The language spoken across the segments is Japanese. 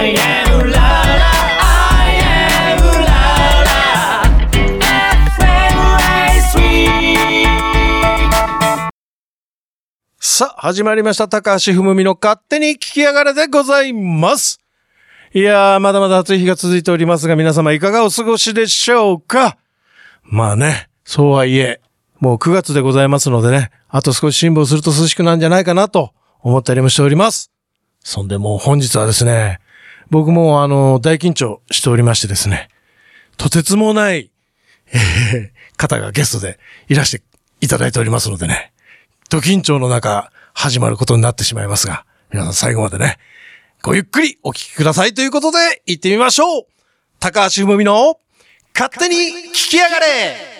I am la la I am la la FM さあ、始まりました。高橋文美の勝手に聞きやがれでございます。いやー、まだまだ暑い日が続いておりますが、皆様いかがお過ごしでしょうか？まあね、そうはいえ、もう9月でございますのでね、あと少し辛抱すると涼しくなるんじゃないかなと思ったりもしております。そんでもう本日はですね、僕もあの、大緊張しておりましてですね、とてつもない、えー方がゲストでいらしていただいておりますのでね、ド緊張の中、始まることになってしまいますが、皆さん最後までね、ごゆっくりお聞きくださいということで、行ってみましょう。高橋文美の、勝手に聞きやがれ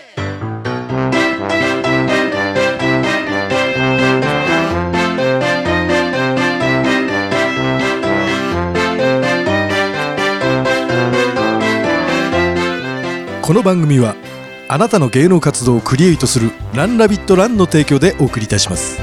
この番組はあなたの芸能活動をクリエイトするランラビットランの提供でお送りいたします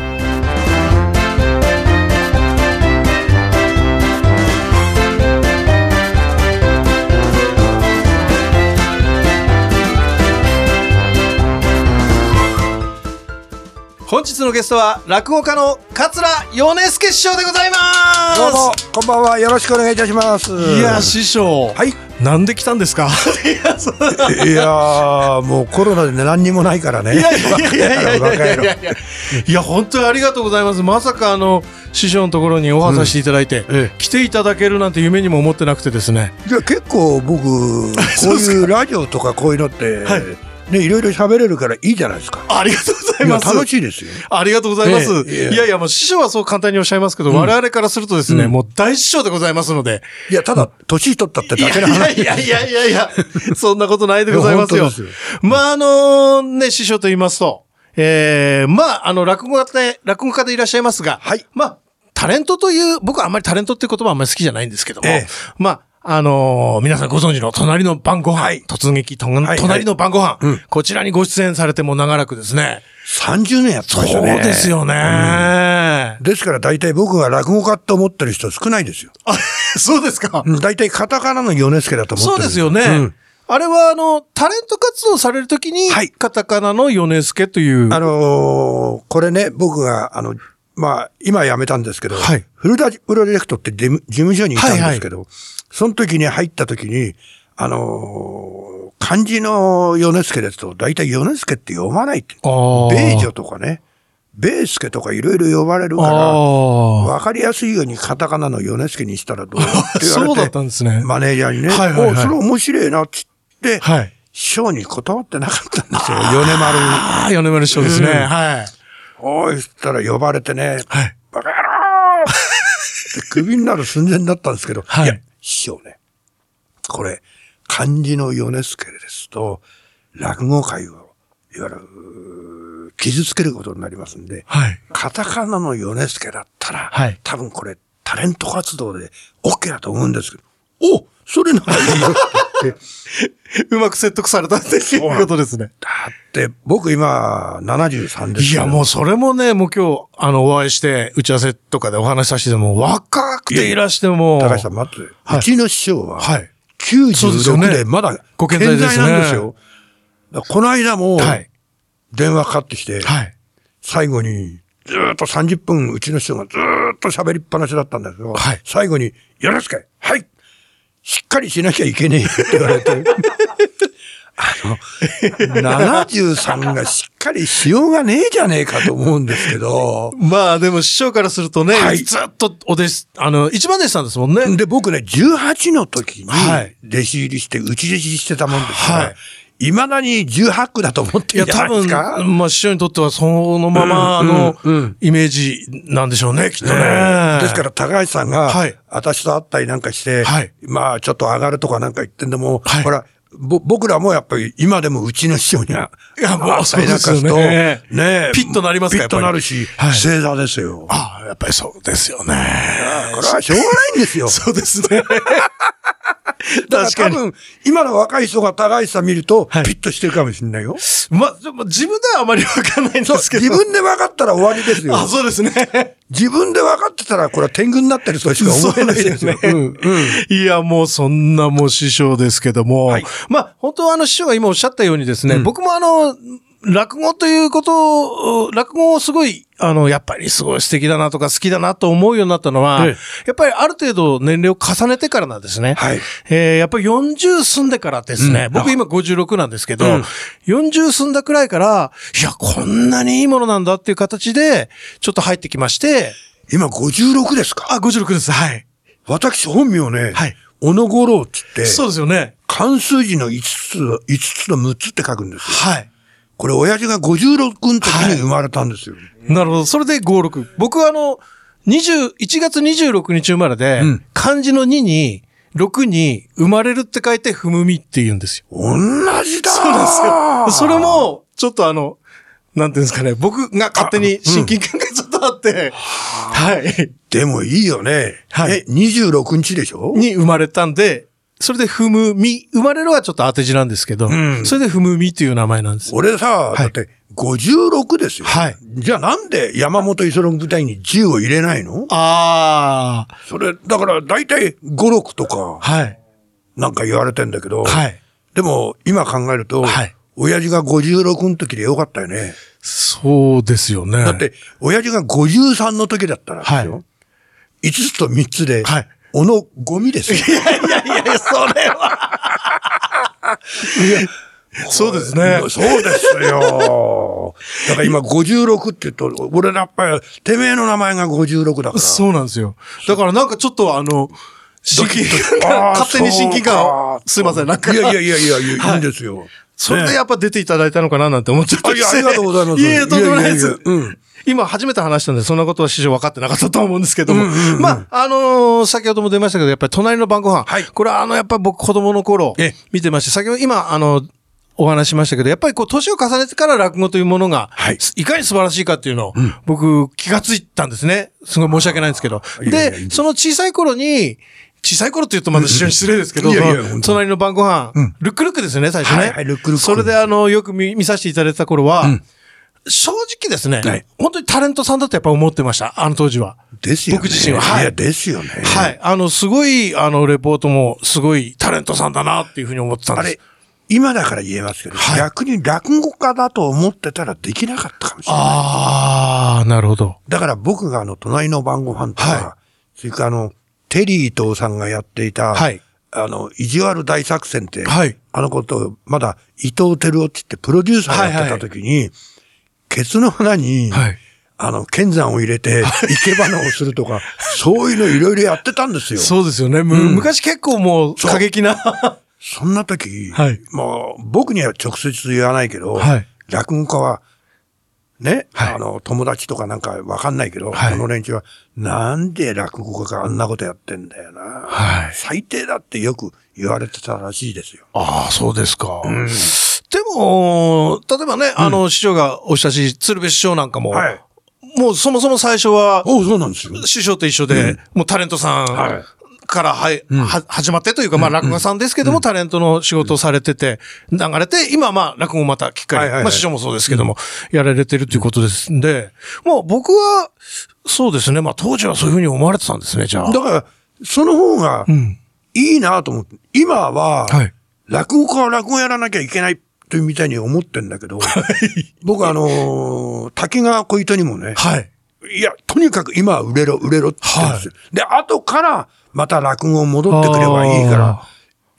本日のゲストは、落語家の桂米助師匠でございますどうも、こんばんは。よろしくお願いいたします。いや、師匠。はい。なんで来たんですか？いや、もうコロナで何にもないからね。いやいやいやいや本当にありがとうございます。まさかあの師匠のところにオファーさせていただいて、ええ。来ていただけるなんて夢にも思ってなくてですね。いや結構僕、こういうラジオとかこういうのって、はいね、いろいろ喋れるからいいじゃないですか。ありがとうございます。楽しいですよ。ありがとうございます、いやいやもう師匠はそう簡単におっしゃいますけど、我々からするとですね、もう大師匠でございますので。いや、ただ、年取ったってだけの話。いやいやいやいや、そんなことないでございますよ。いや本当です。まあ、あのね、師匠と言いますと、ええまあ、あの、落語家で、落語家でいらっしゃいますが、はい。まあ、タレントという、僕はあんまりタレントっていう言葉はあんまり好きじゃないんですけども、ええ。まあ、あの皆さんご存知の隣の晩ご飯、はい突撃と、はい隣の晩ご飯、うんこちらにご出演されても長らくですね。30年やってそうましたね。ですよね。ですから大体僕が落語家って思ってる人少ないですよ。あ、そうですか。うん大体カタカナの米助だと思ってる。そうですよね。うんあれは、あの、タレント活動されるときに、はいカタカナの米助という。あのーこれね、僕が、あの、まあ、今辞めたんですけど、はいフルダプロジェクトって事務所にいたんですけど、その時に入った時に、あのー漢字の米助ですと、大体米助って読まないって。米女とかね、米助とかいろいろ呼ばれるかあら、ーわかりやすいようにカタカナの米助にしたらどうって言われて、そうだったんですね。マネージャーにね、はいはいはいおそれ面白いなっつって、はい。師匠に断ってなかったんですよ、米丸に。ああ、米丸師匠ですね。うんはい。おい、そしたら呼ばれてね、はい。バカ野郎ってクビになる寸前だったんですけど、はいや、師匠ね、これ、漢字の米助ですと、落語界を、いわゆる、傷つけることになりますんで、はい。カタカナの米助だったら、はい多分これ、タレント活動で OK だと思うんですけど、おそれならいいよ うまく説得されたっていうことですね。だって、僕今、73ですいや、もうそれもね、もう今日、あの、お会いして、打ち合わせとかでお話しさせても、若くていらしても、高橋さん、待って、はいうちの師匠は、はい。そうですよ96ねでまだご健健在在ですねなんですよ。だからこの間もはい。電話かかってきて、はい。最後にずーっと30分うちの師匠がずーっと喋りっぱなしだったんだけど、はい最後に、よろしくはいしっかりしなきゃいけねえよって言われて、あの、73がしっかりしようがねえじゃねえかと思うんですけど、まあでも師匠からするとね、はい。ずっとお弟子、あの、一番弟子さんですもんね。で、僕ね、18の時にはい。弟子入りして、内弟子してたもんですから、はい未だに18区だと思っていや、るんじゃ多ないですか？分、まあ師匠にとってはそのままうんのイメージなんでしょうね、きっとね。ですから、高橋さんが、はい私と会ったりなんかして、はいまあ、ちょっと上がるとかなんか言ってんでも、はいほら、ぼ僕らもやっぱり今でもうちの師匠には、いやもうそうですよねねピッとなりますかピッとなるし、はい正座ですよ。ああ、やっぱりそうですよね。これはしょうがないんですよ。そうですね。だから確かに多分、今の若い人が高橋さん見ると、はいピッとしてるかもしれないよ。ま、でも自分ではあまりわかんないんですけど。自分で分かったら終わりですよ。あ、そうですね。自分で分かってたら、これは天狗になってるとしか思えないですよ。ねうんうんいや、もうそんなもう師匠ですけども。はいまあ、本当はあの師匠が今おっしゃったようにですね、僕もあの、落語ということを、落語をすごい、あの、やっぱりすごい素敵だなとか好きだなと思うようになったのは、ええやっぱりある程度年齢を重ねてからなんですね。はいえーやっぱり40済んでからですね、うん僕今56なんですけど、うん40済んだくらいから、いや、こんなにいいものなんだっていう形で、ちょっと入ってきまして、今56ですか？あ、56です。はい。私本名ね、はい小野五郎って言って、そうですよね。漢数字の5つ、5つと6つって書くんですよ。はい。これ親父が56の時に生まれたんですよ。なるほど。それで56。僕はあの、20、1月26日生まれで、うん漢字の2に、6に生まれるって書いて、ふむみって言うんですよ。同じだそうなんですよ。それも、ちょっとあの、なんていうんですかね、僕が勝手に親近感がちょっとあって、はい。でもいいよね。はいえ、26日でしょ？に生まれたんで、それでふむみ、生まれるはちょっと当て字なんですけど、んそれでふむみっていう名前なんです。俺さ、いだって56ですよ。はいじゃあなんで山本五十六舞台に10を入れないの？ああ、それ、だから大体5、6とかはい。なんか言われてんだけど、はい。でも今考えると、はい親父が56の時でよかったよね。そうですよね。だって、親父が53の時だったらですよ。は5つと3つで、はいおのゴミですよ。いやいやいや、それは。そうですね。そうですよ。だから今56って言うと、俺やっぱり、てめえの名前が56だから。そうなんですよ。だからなんかちょっとあの、親近勝手に親近感すいません、なんか。いやいやいやいや、いいはいいんですよ。それでねやっぱ出ていただいたのかななんて思っちゃったあいやありがとうございますいえいえ、とんでもないですいやいやいやうん。今初めて話したんで、そんなことは師匠分かってなかったと思うんですけども。まあ、あのー先ほども出ましたけど、やっぱり隣の晩ご飯。はい。これはあの、やっぱ僕子供の頃ええ、見てまして、先ほど今、あの、お話ししましたけど、やっぱりこう、年を重ねてから落語というものが、はい。い、かに素晴らしいかっていうのを、僕、気がついたんですね。すごい申し訳ないんですけど。いやいやいその小さい頃に、小さい頃って言うとまだ非常に失礼ですけど、いやいや隣の晩ご飯、うん。ルックルックですよね、最初ね。はいはいルックルック。それであの、よく見見させていただいた頃は、ん正直ですね、はい本当にタレントさんだとやっぱ思ってました、あの当時は。ですよね。僕自身ははいいや、ですよね。はい。あの、すごい、あの、レポートも、すごいタレントさんだなっていうふうに思ってたんです。あれ、今だから言えますけど、はい逆に落語家だと思ってたらできなかったかもしれない。あー、なるほど。だから僕があの、隣の晩ご飯とか、はそれからあの、テリー伊藤さんがやっていた、はいあの、意地悪大作戦って、はいあのこと、まだ伊藤照夫って言ってプロデューサーやってた時に、ケツの花に、はいあの、剣山を入れて、生け花をするとか、そういうのいろいろやってたんですよ。そうですよね。む昔結構もう、過激な。そんな時、はいもう僕には直接言わないけど、はい落語家は、ね、はいあの、友達とかなんかわかんないけど、はいこの連中は、なんで落語家があんなことやってんだよな。はい最低だってよく言われてたらしいですよ。ああ、そうですか。でも、例えばね、あの、師匠がおっしゃし、鶴瓶師匠なんかも、はい。もうそもそも最初は、おそうなんですよ。師匠と一緒で、もうタレントさんはいからはい、は始まってというか、まあ落語家さんですけども、タレントの仕事をされてて、流れて、今まあ落語またきっかり、はいはいはいまあ師匠もそうですけども、やられてるということですんで、もう僕は、そうですね、まあ当時はそういうふうに思われてたんですね、じゃあ。だから、その方がうん。いいなと思って、今は、はい。落語家は落語やらなきゃいけないというみたいに思ってんだけど、僕あのー滝川小糸にもね、はい。いや、とにかく今は売れろ、売れろって言ってるんですよ。で、後からまた落語戻ってくればいいかあら、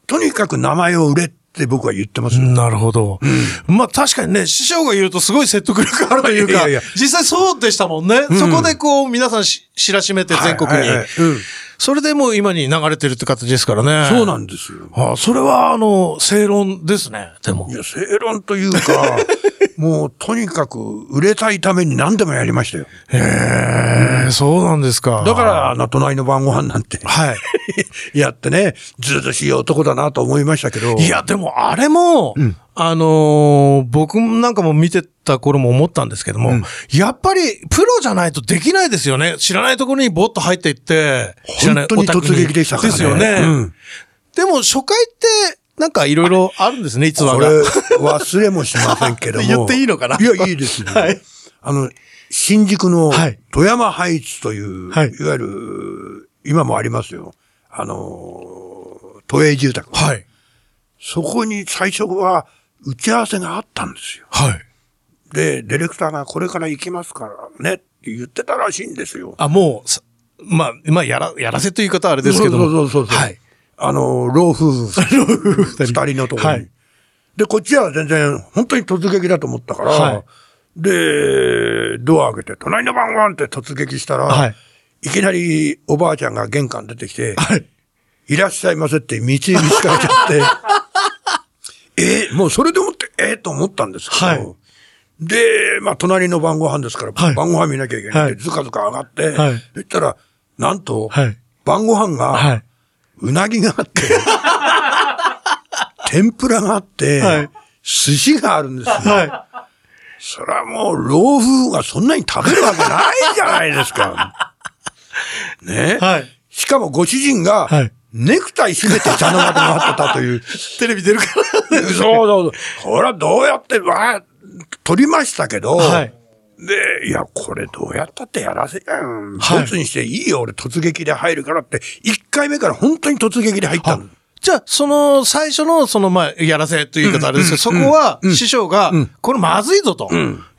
とにかく名前を売れって僕は言ってますよ。なるほど。まあ確かにね、師匠が言うとすごい説得力あるというか、いやいや実際そうでしたもんね。そこでこう皆さんし知らしめて全国に、はいはいはいうんそれでもう今に流れてるって形ですからね。そうなんですよ。ああそれはあの、正論ですね、でもい。や、正論というか、もうとにかく売れたいために何でもやりましたよ。へえ、そうなんですか。だから、あの、隣の晩ご飯なんて、はい。やってね、ずうずうしい男だなと思いましたけど。いや、でもあれも、あのー僕なんかも見てた頃も思ったんですけども、やっぱりプロじゃないとできないですよね。知らないところにボッと入っていって、知らない本当に突撃でしたからね。ですよね。うんでも初回って、なんかいろいろあるんですね、逸話こが。れ忘れもしませんけども。言っていいのかな？いや、いいですよ。はいあの、新宿のはい富山ハイツという、はいい、わゆる、今もありますよ。あの、都営住宅。はい。そこに最初は打ち合わせがあったんですよ。はい。で、ディレクターがこれから行きますからねって言ってたらしいんですよ。あ、もうさ、まあ、まあ、やら、やらせという言い方はあれですけども。そうそうそうそう。はい。あの、老夫婦。二人のところに。はい。で、こっちは全然、本当に突撃だと思ったから、はい。で、ドア開けて、隣の番号って突撃したら、はい。い、きなりおばあちゃんが玄関出てきて、はい。いらっしゃいませって道に見つかれちゃって、えもうそれでもって、えーと思ったんですけど、はい。で、まあ、隣の晩ご飯ですから、はい。晩ご飯見なきゃいけないんで、はい。ずかずか上がって、はい。そしたら、なんと、はい。晩ご飯が、はい。うなぎがあって、天ぷらがあって、はい寿司があるんですよ。はそれはもう、老夫婦がそんなに食べるわけないじゃないですか。ね、い。はい。しかもご主人がはい、ネクタイ締めて茶の間で待ってたという。テレビ出るから。そうそうそう。これはどうやって、わあ、撮りましたけど、はい。で、いや、これどうやったってやらせやん。はいボツにしていいよ、俺突撃で入るからって、一回目から本当に突撃で入ったの。じゃあ、その、最初の、その、まあ、やらせという言い方あれですけど、そこは、師匠が、これまずいぞと、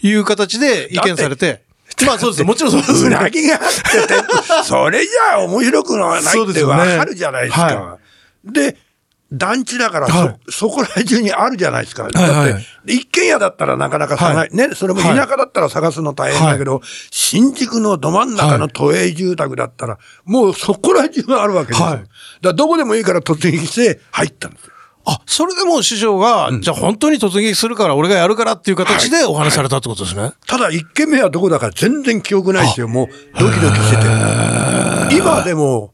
いう形で意見されて、まあそうですよ。もちろんそうですう。なぎがあってて、それじゃあ面白くないってわかるじゃないですか。はで、団地だからそ、はいそこら中にあるじゃないですか。はいはいだって、一軒家だったらなかなか探、はいね、それも田舎だったら探すの大変だけど、新宿のど真ん中の都営住宅だったら、もうそこら中があるわけですよ。はいだどこでもいいから突撃して入ったんですよ。あ、それでもう師匠が、じゃあ本当に突撃するから、俺がやるからっていう形でお話しされたってことですね。ただ一軒目はどこだか全然記憶ないですよ。もうドキドキしてて。今でも、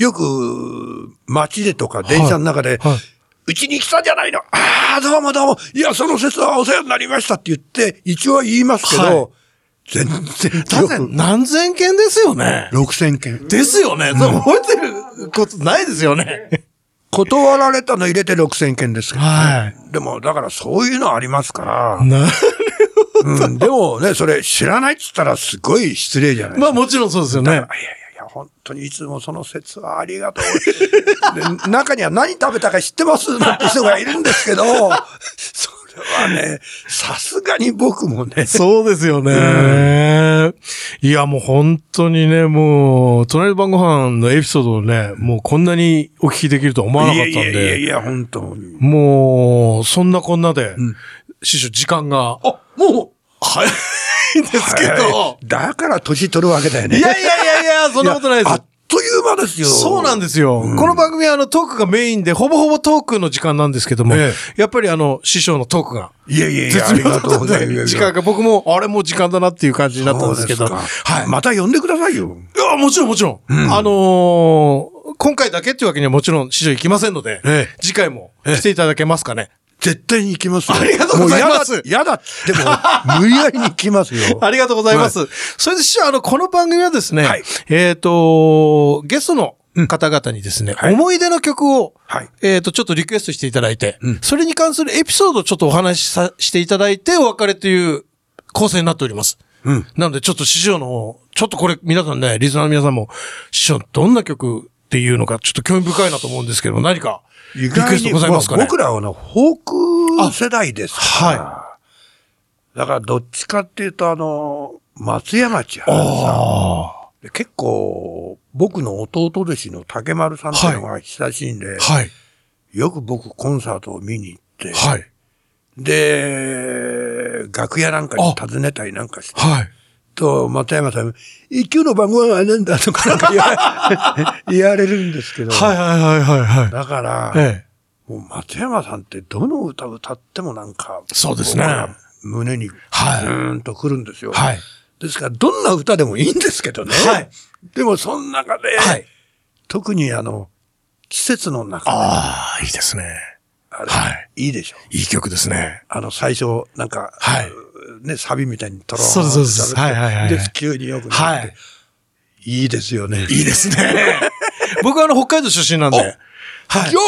よく街でとか電車の中でうちに来たじゃないの。ああ、どうもどうも。いや、その説はお世話になりましたって言って、一応は言いますけど、はい全然記だって憶。何千件ですよね。6000件。ですよね。それ覚えてることないですよね。断られたの入れて6000件ですけどね。はいでも、だからそういうのありますから。なうん、でもね、それ知らないって言ったらすごい失礼じゃないですかまあもちろんそうですよねいやい。やいや、本当にいつもその説はありがとう。で中には何食べたか知ってますなんて人がいるんですけど、それはね、さすがに僕もね、そうですよね。いや、もう本当にね、もう、隣の晩ご飯のエピソードをね、もうこんなにお聞きできるとは思わなかったんいやいやいやいで、や、本当に。もう、そんなこんなで、師匠時間が、あ、も早いんですう、けど、はいだから年取るわけだよね。いやいやいやいや、そんなことないですやあっ。という間ですよ。そうなんですよ。この番組はあのトークがメインで、ほぼほぼトークの時間なんですけども、えやっぱりあの、師匠のトークが、いやいやいや、あ絶妙りがとうございます。時間が僕も、あれもう時間だなっていう感じになったんですけど、はいか。また呼んでくださいよ。いや、もちろんもちろん。あのー今回だけっていうわけにはもちろん師匠行きませんので、ええ次回も来ていただけますかね。絶対に行きますよ。ありがとうございますもう嫌だ、嫌だっても、無理やりに行きますよ。ありがとうございます。それで師匠、あの、この番組はですね、はいえっ、と、ゲストの方々にですね、はい思い出の曲を、はいえっ、と、ちょっとリクエストしていただいて、それに関するエピソードをちょっとお話しさしていただいて、お別れという構成になっております。うん。なので、ちょっと師匠の、ちょっとこれ、皆さんね、リスナーの皆さんも、師匠、どんな曲っていうのか、ちょっと興味深いなと思うんですけど、何か、意リクエストございますかね？僕らはね、フォーク世代ですから。はだからどっちかっていうと、あの、松山千春さあん。で結構、僕の弟弟子の竹丸さんっていうのが親しいんで、あ。はい。よく僕コンサートを見に行って、はい。で、楽屋なんかに訪ねたりなんかして、はい。と、松山さん、一級の番号は何だとかなんか 言われるんですけど、はいはいはいはいはい。だから、ええ。もう松山さんってどの歌歌ってもなんか、そうですね胸に、はいうーんとくるんですよ。はい。ですから、どんな歌でもいいんですけどね。はい。でも、その中で、はい。特にあの、季節の中で、ああ、いいですね。はいいいでしょ。いい曲ですね。あの、最初、なんか、はいね、サビみたいにトローンそうですそうですはいはいはいはいで、急によくなって、はいいいですよね。いいですね。僕はあの、北海道出身なんで、はいじゃ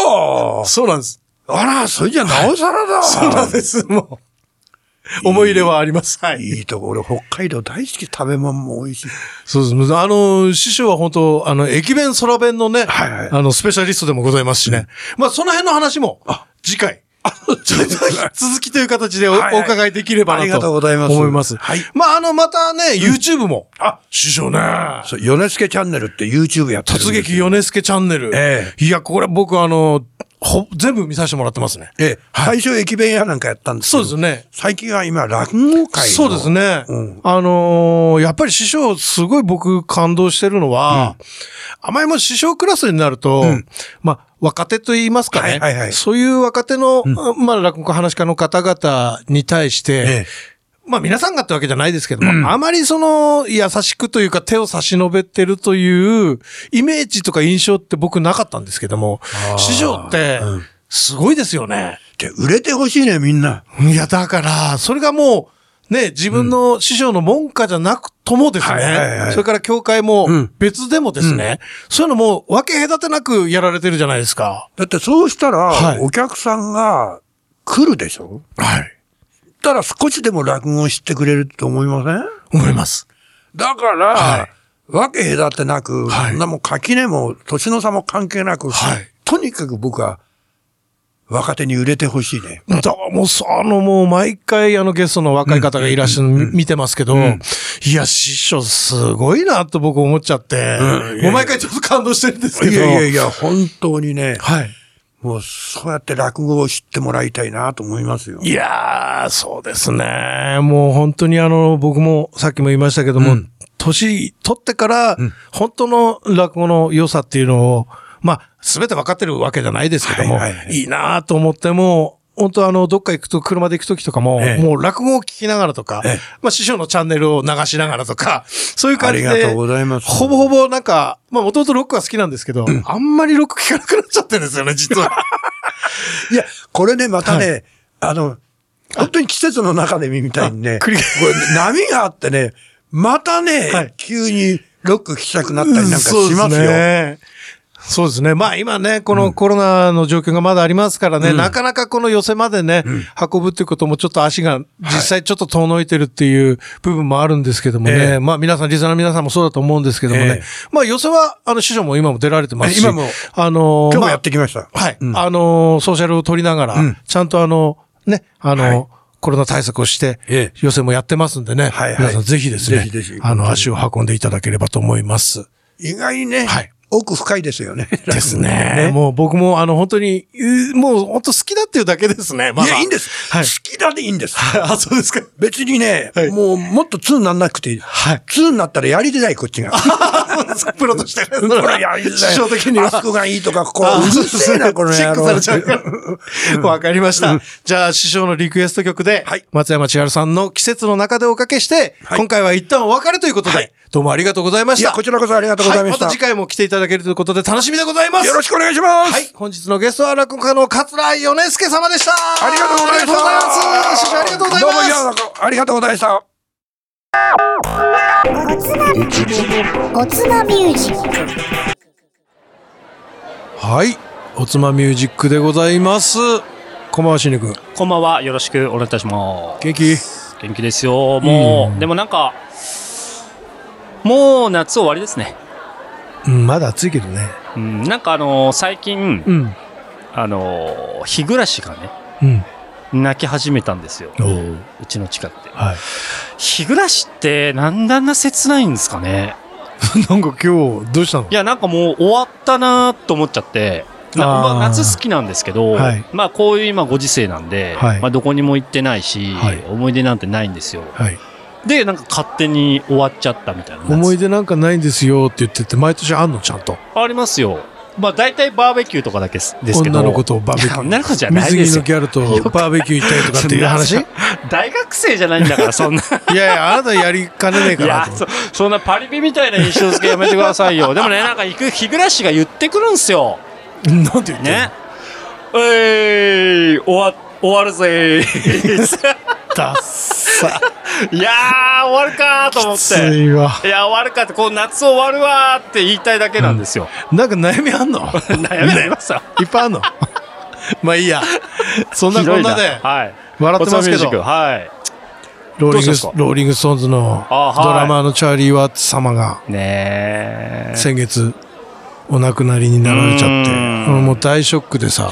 あ、そうなんです。あら、それじゃなおさらだ。そうなんです。もう。思い入れはあります。はい。いいとこ、俺、北海道大好き、食べ物も美味しい。そうです。あの、師匠は本当、あの、駅弁空弁のね、はいはいあの、スペシャリストでもございますしね。まあ、その辺の話も、次回。ちょっと続きという形でお,、はいはい。伺いできればなとありがとうございます。思います。はい。まあ、あの、またね、YouTube も、あ師匠ね、そう、ヨネスケチャンネルって YouTube やってる突よ。撃ヨネスケチャンネル。え。いや、これ僕あの、ほ、全部見させてもらってますね。ええ、最初駅弁屋なんかやったんですけどそうですね。最近は今、落語会の。そうですね。うん。あのーやっぱり師匠、すごい僕感動してるのは、あまりもう師匠クラスになると、まあ、若手と言いますかね。はいはいはい。そういう若手の、まあ、落語家話し家の方々に対して、ええまあ皆さんがってわけじゃないですけども、あまりその優しくというか手を差し伸べてるというイメージとか印象って僕なかったんですけども、師匠ってすごいですよね。で売れてほしいね、みんな。いや、だから、それがもう、ね、自分の師匠の門下じゃなくともですはいはいはね、い。それから教会もうん。別でもですね、そういうのも分け隔てなくやられてるじゃないですか。だってそうしたら、はい。お客さんが来るでしょ？はい。たら少しでも落語を知ってくれると思いません？思います。だから、はい。わけ隔てなく、はい。そんなもう垣根も年の差も関係なく、はい。とにかく僕は若手に売れてほしいね。だもう、そあの、もう、毎回、あの、ゲストの若い方がいらっしゃるの見てますけど、いや、師匠、すごいな、と僕思っちゃって、もう毎回ちょっと感動してるんですけいど。やいやいや、本当にね、はい。もうそうやって落語を知ってもらいたいなと思いますよ。いやー、そうですね。もう本当にあの、僕もさっきも言いましたけども、年取ってから、本当の落語の良さっていうのを、まあ、すべて分かってるわけじゃないですけども、はいはいはいいいなと思っても、本当あの、どっか行くと、車で行くときとかも、ええ。もう落語を聞きながらとか、ええ。まあ師匠のチャンネルを流しながらとか、そういう感じで、ありがとうございます。ほぼほぼなんか、まあもともとロックは好きなんですけど、あんまりロック聞かなくなっちゃってるんですよね、実は。いや、これね、またね、あの、本当に季節の中で見みたいにね、これ波があってね、またね、はい。急にロック聴きたくなったりなんかしますよ。そうですね。そうですね。まあ今ね、このコロナの状況がまだありますからね、なかなかこの寄せまでね、運ぶっていうこともちょっと足が実際ちょっと遠のいてるっていう部分もあるんですけどもね。ええまあ皆さん、リスナーの皆さんもそうだと思うんですけどもね。ええまあ寄せは、あの、師匠も今も出られてますし。今もあのー今日もまあやってきました。はい。うんあのーソーシャルを取りながら、うんちゃんとあの、ね、あの、はいコロナ対策をしてええ、予選もやってますんでね。はいはい皆さんぜひですね、ぜひぜひあの、足を運んでいただければと思います。意外にね、はい奥深いですよね。ですね。もう僕もあの本当に、うもう本当好きだっていうだけですね。まだいや、いいんです。はい好きだでいいんです。あ、そうですか。別にね、はいもうもっと2になんなくていい。はい2になったらやりづらい、こっちが。そうですか。プロとしてこれやりづらい。師匠的には。あそこがいいとか、こあう、うるせえな、このチェッ。クされちゃうから。わかりました。じゃあ、師匠のリクエスト曲で、はい松山千春さんの季節の中でおかけして、はい今回は一旦お別れということで、はいどうもありがとうございました。いや、こちらこそありがとうございました。はい、また次回も来ていただけるということで楽しみでございます。よろしくお願いします。はい。本日のゲストは落語家の桂米助様でした。ありがとうございました。ありがとうございます。師匠ありがとうございどうも、ます。いやありがとうございました。おつまミュージックはい。おつまミュージックでございます。こんばんは、しんに君。こんばんは。よろしくお願いいたします。元気？元気ですよ。もう、うんでもなんか、もう夏終わりですね。うん、まだ暑いけどね。うん、なんかあのー最近、うん。あのー日暮らしがね、うん。泣き始めたんですよ。おううちの近くで。はい。日暮らしってなんであんな切ないんですかね なんか今日、どうしたの？いや、なんかもう終わったなと思っちゃって、まあ、夏好きなんですけど、はいまあこういう今ご時世なんで、はいまあどこにも行ってないし、はい思い出なんてないんですよ。はい。で、なんか勝手に終わっちゃったみたいな。思い出なんかないんですよって言ってて、毎年あんのちゃんと。ありますよ。まあ大体バーベキューとかだけですですけど。女の子とバーベキュー。女の子じゃない水着ですよ。のギャルとバーベキュー行ったりとかっていう話 い大学生じゃないんだから、そんな。やいや、あなたやりかねねえいかなと、思やそ。そんなパリピみたいな印象付けやめてくださいよ。でもね、なんか行く日暮らしが言ってくるんすよ。なんて言ってんの？ね。えい、終わ、終わるぜー。ダッサ。いやー、終わるかーと思っつて。いや、終わるかって、こう夏終わるわーって言いたいだけなんですよ。なんか悩みあんの？悩みありますよ。いっぱいあんの？まあいいや。そんなこんなではい。笑ってますけど、はい。ローリングローリングストーンズのドラマーのチャーリー・ワッツ様がねえ。先月お亡くなりになられちゃって、うんうんもう大ショックでさ、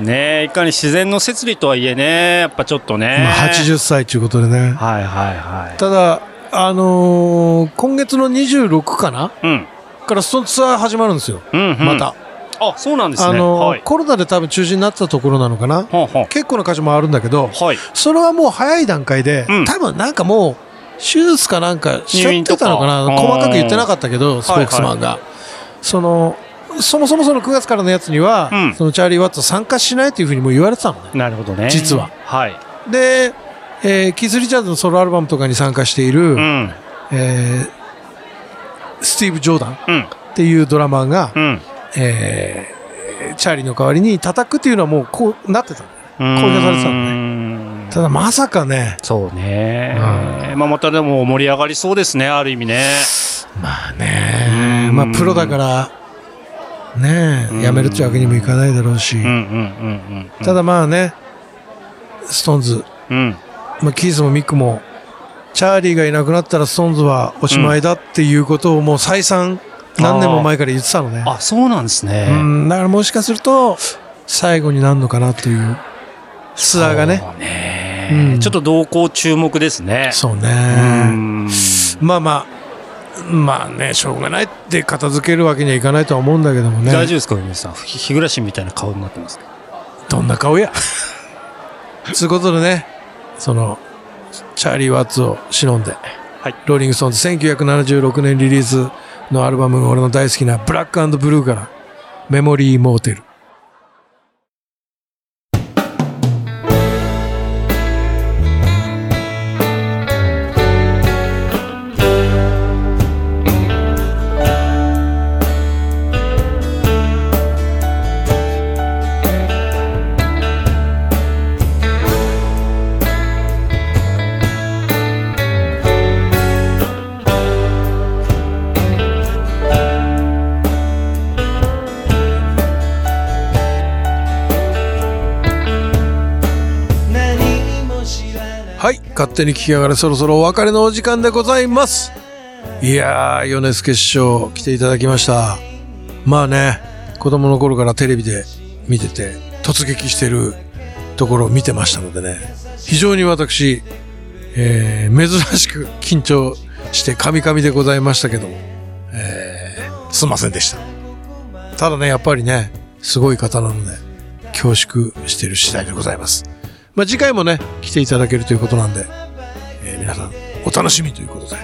ねえ、いかに自然の摂理とはいえね、やっぱちょっとね。まあ、80歳ということでね。はいはいはい。ただ、あのー今月の26かな？うん。からストーンズツアー始まるんですよ。うん、うん。また。。あ、そうなんですね。あのーはい。コロナで多分中止になってたところなのかな？ほんほん。結構な箇所もあるんだけど、はい。それはもう早い段階で、うん多分なんかもう、手術かなんかしちゃってたのかな？か細かく言ってなかったけど、スポークスマンが。その、そもそもその9月からのやつには、うんそのチャーリー・ワッツは参加しないというふうにも言われてたのね。なるほどね。実は。はい。で、えーキース・リチャーズのソロアルバムとかに参加している、うん。えースティーブ・ジョーダンっうん。ていうドラマーが、うん。えーチャーリーの代わりに叩くっていうのはもうこうなってたのね。公表されてたのねただまさかね、そうね。まあまたでも盛り上がりそうですね、ある意味ね。まあね、うんまあプロだから、ねやめるってわけにもいかないだろうし。ただまあね、ストーンズ、うん。まあ、キースもミックも、チャーリーがいなくなったらストーンズはおしまいだっていうことをもう再三何年も前から言ってたのね。あ、そうなんですね。うん、だからもしかすると最後になるのかなというツアーがね。そうねうんちょっと動向注目ですね。そううね。ん。まあまあ、まあね、しょうがないって片付けるわけにはいかないとは思うんだけどもね。大丈夫ですか、皆さん。ひ日暮らしみたいな顔になってます。どんな顔や？つうことでね、その、チャーリー・ワッツを偲んで、はいローリング・ストーンズ1976年リリースのアルバム、俺の大好きなブラックブルーから、メモリー・モーテル。勝手に聞きやがれ、そろそろお別れのお時間でございます。いやー、米津決勝来ていただきました。まあね、子供の頃からテレビで見てて、突撃してるところを見てましたのでね、非常に私、えー珍しく緊張してカミカミでございましたけども、えーすいませんでした。ただね、やっぱりね、すごい方なので、恐縮している次第でございます。まあ、次回もね、来ていただけるということなんで、えー皆さんお楽しみということで。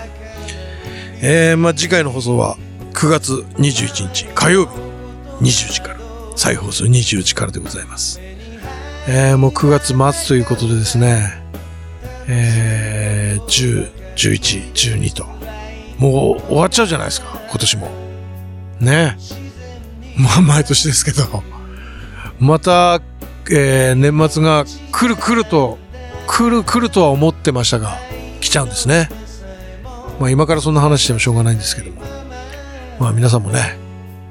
えーまあ、次回の放送は9月21日火曜日20時から、再放送20時からでございます。えーもう9月末ということでですね、えー10、11、12と、もう終わっちゃうじゃないですか、今年も。ねえまあ、毎年ですけど、また、えー年末が来る来ると、来る来るとは思ってましたが、来ちゃうんですね。まあ今からそんな話してもしょうがないんですけども。まあ皆さんもね、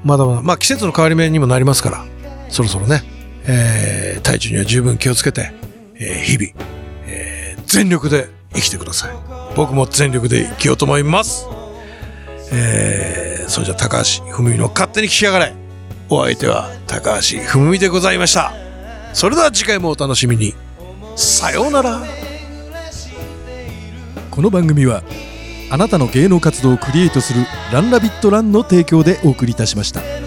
まだまだ、まあ季節の変わり目にもなりますから、そろそろね、えー体調には十分気をつけて、えー日々、えー全力で生きてください。僕も全力で生きようと思います。えーそれじゃあ高橋文美の勝手に聞きやがれ。お相手は高橋文美でございました。それでは次回もお楽しみに。さようなら。この番組はあなたの芸能活動をクリエイトするランラビットランの提供でお送りいたしました。